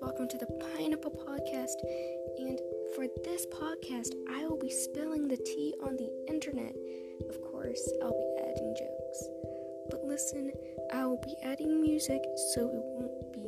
welcome to the Pineapple Podcast. And for this podcast, I will be spilling the tea on the internet. Of course, I'll be adding jokes. But listen, I will be adding music so it won't be.